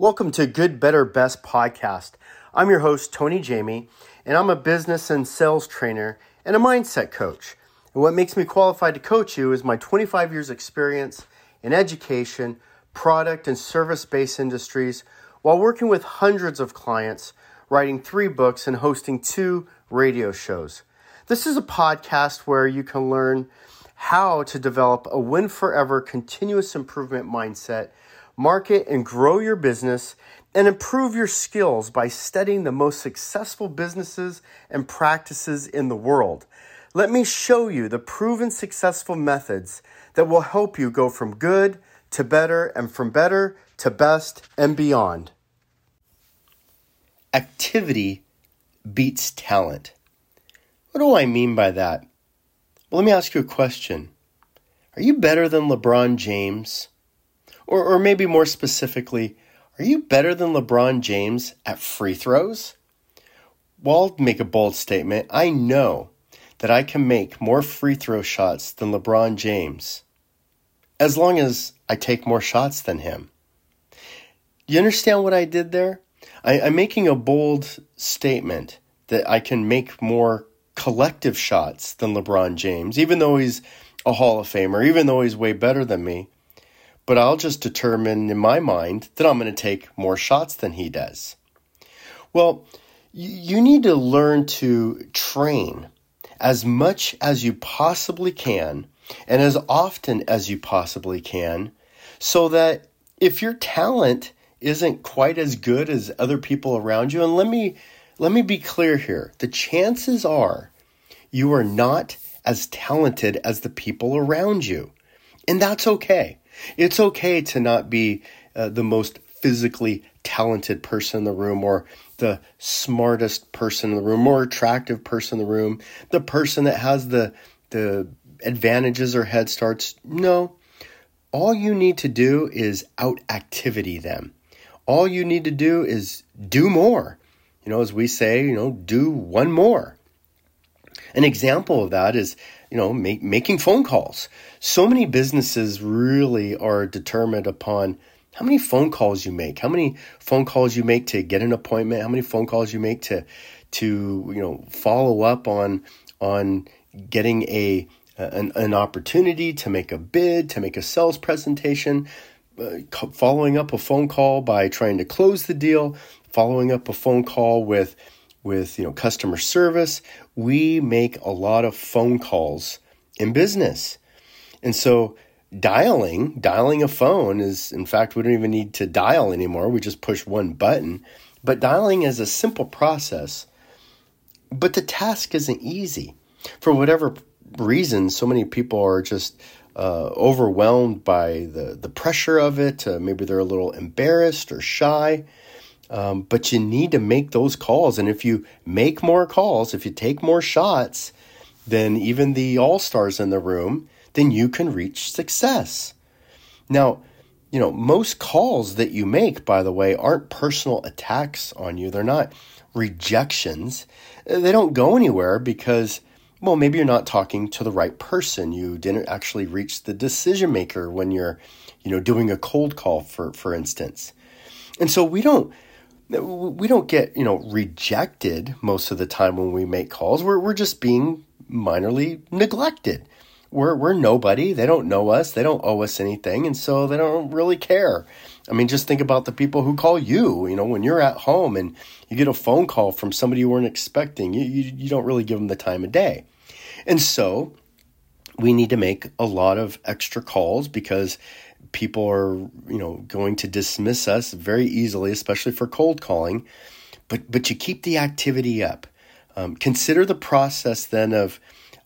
Welcome to Good, Better, Best podcast. I'm your host, Tony Jamie, and I'm a business and sales trainer and a mindset coach. And what makes me qualified to coach you is my 25 years' experience in education, product, and service based industries while working with hundreds of clients, writing three books, and hosting two radio shows. This is a podcast where you can learn how to develop a win forever continuous improvement mindset market and grow your business, and improve your skills by studying the most successful businesses and practices in the world. Let me show you the proven successful methods that will help you go from good to better and from better to best and beyond. Activity beats talent. What do I mean by that? Well, let me ask you a question. Are you better than LeBron James? Or, or maybe more specifically, are you better than LeBron James at free throws? Well, I'll make a bold statement. I know that I can make more free throw shots than LeBron James as long as I take more shots than him. You understand what I did there? I, am making a bold statement that I can make more collective shots than LeBron James, even though he's a Hall of Famer, even though he's way better than me but I'll just determine in my mind that I'm going to take more shots than he does. Well, you need to learn to train as much as you possibly can and as often as you possibly can so that if your talent isn't quite as good as other people around you and let me let me be clear here the chances are you are not as talented as the people around you and that's okay it's okay to not be uh, the most physically talented person in the room or the smartest person in the room, more attractive person in the room, the person that has the the advantages or head starts. No. All you need to do is out activity them. All you need to do is do more. You know, as we say, you know, do one more. An example of that is you know, make, making phone calls. So many businesses really are determined upon how many phone calls you make, how many phone calls you make to get an appointment, how many phone calls you make to to you know follow up on on getting a an, an opportunity to make a bid, to make a sales presentation, uh, following up a phone call by trying to close the deal, following up a phone call with with you know customer service we make a lot of phone calls in business. And so dialing dialing a phone is in fact we don't even need to dial anymore. We just push one button. But dialing is a simple process but the task isn't easy. For whatever reason so many people are just uh, overwhelmed by the, the pressure of it uh, maybe they're a little embarrassed or shy um, but you need to make those calls. And if you make more calls, if you take more shots than even the all stars in the room, then you can reach success. Now, you know, most calls that you make, by the way, aren't personal attacks on you. They're not rejections. They don't go anywhere because, well, maybe you're not talking to the right person. You didn't actually reach the decision maker when you're, you know, doing a cold call, for, for instance. And so we don't we don't get you know rejected most of the time when we make calls. We're we're just being minorly neglected. We're we're nobody. They don't know us. They don't owe us anything, and so they don't really care. I mean, just think about the people who call you. You know, when you're at home and you get a phone call from somebody you weren't expecting, you you, you don't really give them the time of day, and so we need to make a lot of extra calls because people are you know going to dismiss us very easily, especially for cold calling. But but you keep the activity up. Um, consider the process then of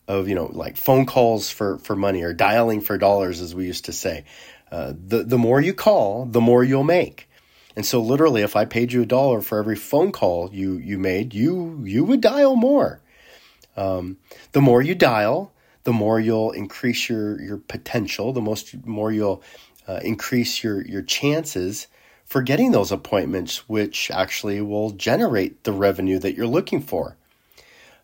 of you know like phone calls for for money or dialing for dollars, as we used to say. Uh, the the more you call, the more you'll make. And so literally, if I paid you a dollar for every phone call you you made, you you would dial more. Um, the more you dial, the more you'll increase your your potential. The most more you'll uh, increase your your chances for getting those appointments, which actually will generate the revenue that you're looking for.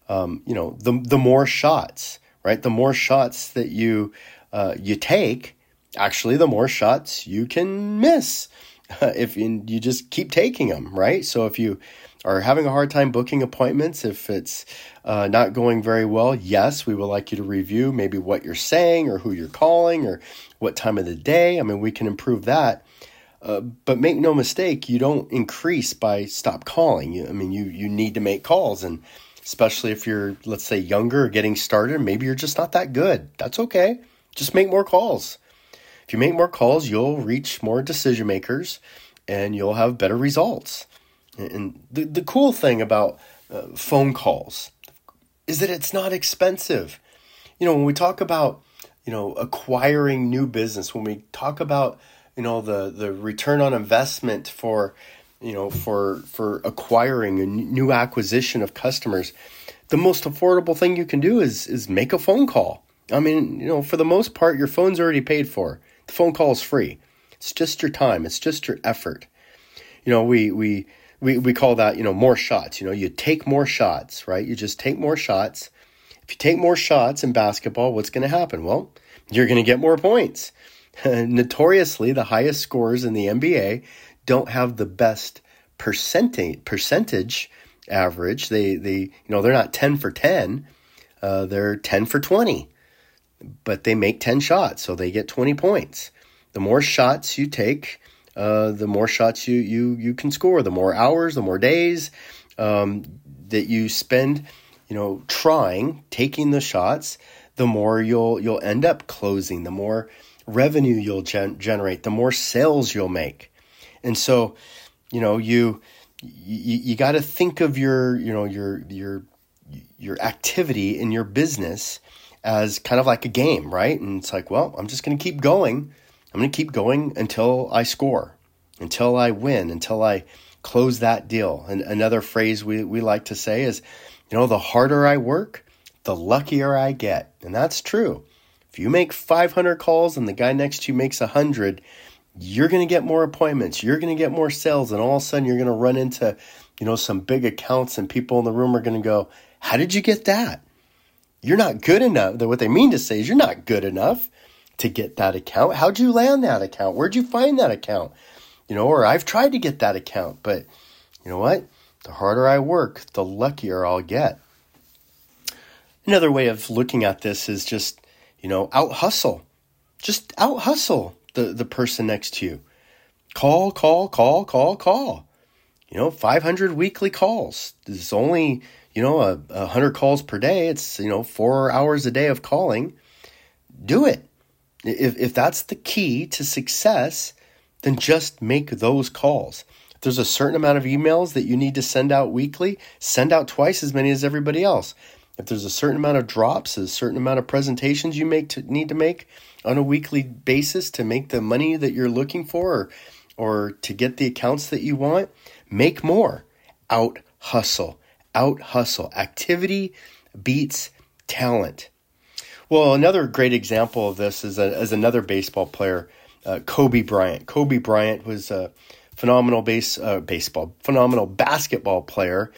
Um, you know, the the more shots, right? The more shots that you uh, you take, actually, the more shots you can miss. if you, you just keep taking them, right? So if you are having a hard time booking appointments, if it's uh, not going very well, yes, we would like you to review maybe what you're saying or who you're calling or what time of the day. I mean, we can improve that. Uh, but make no mistake, you don't increase by stop calling. You, I mean, you you need to make calls, and especially if you're, let's say, younger or getting started, maybe you're just not that good. That's okay. Just make more calls. If you make more calls, you'll reach more decision makers, and you'll have better results. And the, the cool thing about uh, phone calls is that it's not expensive. You know, when we talk about, you know, acquiring new business, when we talk about, you know, the, the return on investment for, you know, for, for acquiring a new acquisition of customers, the most affordable thing you can do is, is make a phone call. I mean, you know, for the most part, your phone's already paid for. The phone call is free. It's just your time. It's just your effort. You know, we, we, we, we call that, you know, more shots. You know, you take more shots, right? You just take more shots. If you take more shots in basketball, what's going to happen? Well, you're going to get more points. Notoriously, the highest scores in the NBA don't have the best percentage percentage average. They they you know they're not ten for ten, uh, they're ten for twenty, but they make ten shots, so they get twenty points. The more shots you take, uh, the more shots you you you can score, the more hours, the more days um, that you spend, you know, trying, taking the shots, the more you'll you'll end up closing, the more revenue you'll gen- generate, the more sales you'll make, and so, you know, you you, you got to think of your you know your your your activity in your business as kind of like a game, right? And it's like, well, I'm just going to keep going I'm going to keep going until I score, until I win, until I close that deal. And another phrase we, we like to say is, you know, the harder I work, the luckier I get. And that's true. If you make 500 calls and the guy next to you makes 100, you're going to get more appointments. You're going to get more sales. And all of a sudden, you're going to run into, you know, some big accounts, and people in the room are going to go, How did you get that? You're not good enough. What they mean to say is, You're not good enough to get that account. How'd you land that account? Where'd you find that account? You know, or I've tried to get that account, but you know what? The harder I work, the luckier I'll get. Another way of looking at this is just, you know, out hustle. Just out hustle the, the person next to you. Call, call, call, call, call. You know, 500 weekly calls. It's only, you know, a, a 100 calls per day. It's, you know, four hours a day of calling. Do it. If, if that's the key to success, then just make those calls. If there's a certain amount of emails that you need to send out weekly, send out twice as many as everybody else. If there's a certain amount of drops, a certain amount of presentations you make to, need to make on a weekly basis to make the money that you're looking for or, or to get the accounts that you want, make more. Out hustle. Out hustle. Activity beats talent. Well, another great example of this is, a, is another baseball player, uh, Kobe Bryant. Kobe Bryant was a phenomenal base uh, baseball, phenomenal basketball player,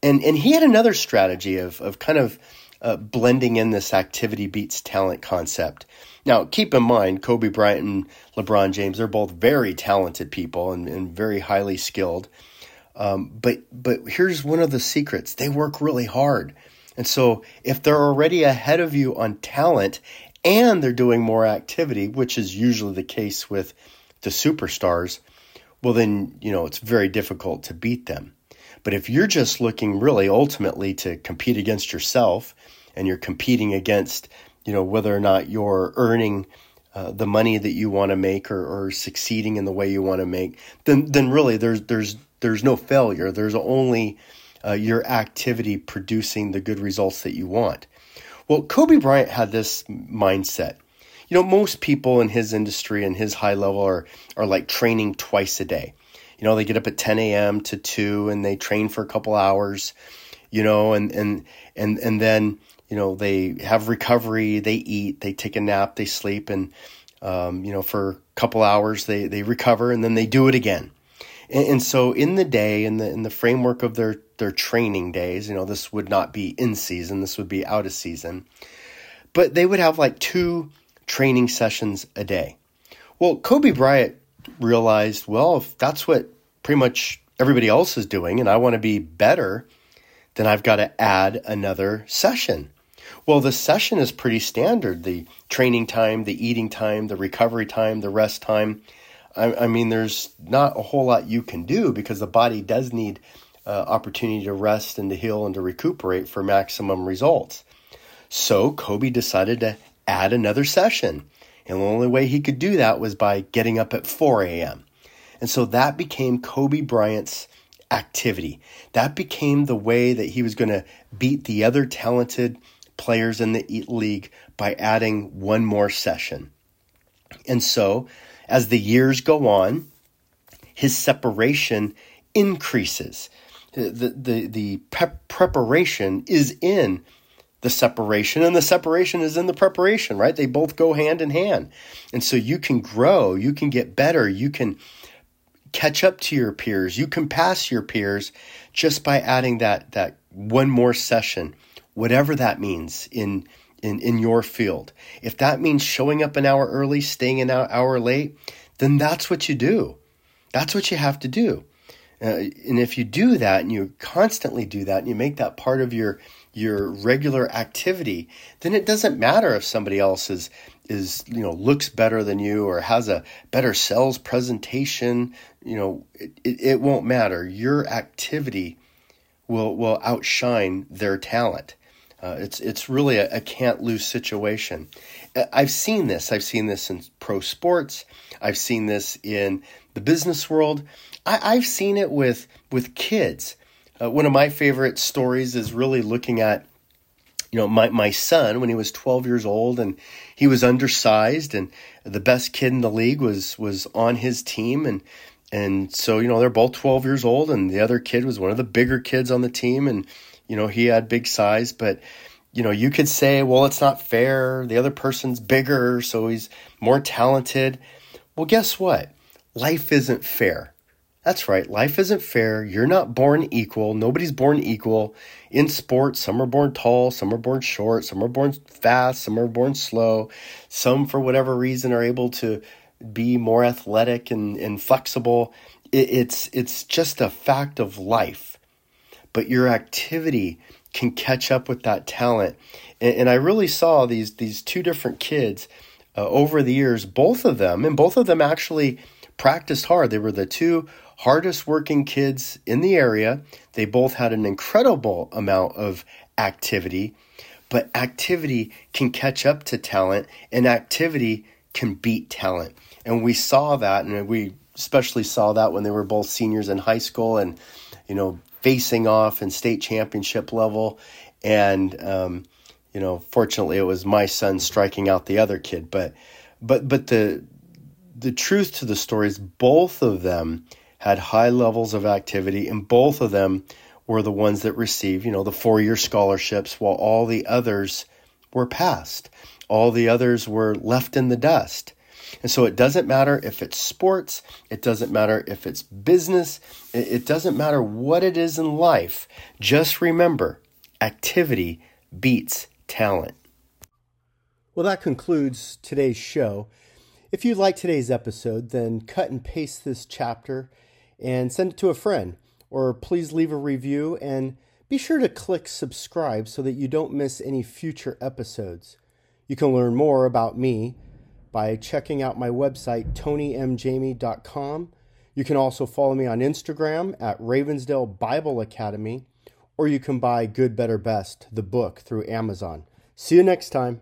and and he had another strategy of of kind of uh, blending in this activity beats talent concept. Now, keep in mind, Kobe Bryant and LeBron James, they're both very talented people and, and very highly skilled. Um, but but here's one of the secrets: they work really hard. And so if they're already ahead of you on talent and they're doing more activity, which is usually the case with the superstars, well, then, you know, it's very difficult to beat them. But if you're just looking really ultimately to compete against yourself and you're competing against, you know, whether or not you're earning uh, the money that you want to make or, or succeeding in the way you want to make, then then really there's there's there's no failure. There's only uh, your activity producing the good results that you want. Well, Kobe Bryant had this mindset. You know, most people in his industry and his high level are, are like training twice a day. You know, they get up at 10 a.m. to 2 and they train for a couple hours, you know, and, and, and, and then, you know, they have recovery, they eat, they take a nap, they sleep, and, um, you know, for a couple hours they, they recover and then they do it again. And, and so in the day, in the, in the framework of their their training days. You know, this would not be in season, this would be out of season. But they would have like two training sessions a day. Well, Kobe Bryant realized, well, if that's what pretty much everybody else is doing and I want to be better, then I've got to add another session. Well, the session is pretty standard the training time, the eating time, the recovery time, the rest time. I, I mean, there's not a whole lot you can do because the body does need uh, opportunity to rest and to heal and to recuperate for maximum results. So Kobe decided to add another session. And the only way he could do that was by getting up at 4 a.m. And so that became Kobe Bryant's activity. That became the way that he was going to beat the other talented players in the league by adding one more session. And so, as the years go on, his separation increases. The, the, the preparation is in the separation, and the separation is in the preparation, right? They both go hand in hand. And so you can grow, you can get better, you can catch up to your peers, you can pass your peers just by adding that, that one more session, whatever that means in, in, in your field. If that means showing up an hour early, staying an hour late, then that's what you do. That's what you have to do. Uh, and if you do that and you constantly do that and you make that part of your your regular activity, then it doesn't matter if somebody else is is you know looks better than you or has a better sales presentation. You know, it, it, it won't matter. Your activity will will outshine their talent. Uh, it's it's really a, a can't lose situation. Uh, I've seen this. I've seen this in pro sports. I've seen this in the business world. I, have seen it with with kids. Uh, one of my favorite stories is really looking at, you know, my, my son when he was 12 years old and he was undersized and the best kid in the league was was on his team and and so you know they're both 12 years old and the other kid was one of the bigger kids on the team and you know he had big size but you know you could say well it's not fair the other person's bigger so he's more talented well guess what life isn't fair that's right. Life isn't fair. You're not born equal. Nobody's born equal. In sports, some are born tall, some are born short, some are born fast, some are born slow. Some, for whatever reason, are able to be more athletic and, and flexible. It, it's, it's just a fact of life. But your activity can catch up with that talent. And, and I really saw these, these two different kids uh, over the years, both of them, and both of them actually practiced hard. They were the two hardest working kids in the area. They both had an incredible amount of activity, but activity can catch up to talent and activity can beat talent. And we saw that, and we especially saw that when they were both seniors in high school and, you know, facing off in state championship level. And, um, you know, fortunately, it was my son striking out the other kid. But, but, but the, the truth to the story is both of them had high levels of activity, and both of them were the ones that received, you know, the four year scholarships, while all the others were passed. All the others were left in the dust. And so it doesn't matter if it's sports, it doesn't matter if it's business, it doesn't matter what it is in life. Just remember activity beats talent. Well, that concludes today's show. If you like today's episode, then cut and paste this chapter and send it to a friend. Or please leave a review and be sure to click subscribe so that you don't miss any future episodes. You can learn more about me by checking out my website, tonymjamie.com. You can also follow me on Instagram at Ravensdale Bible Academy, or you can buy Good, Better, Best, the book, through Amazon. See you next time.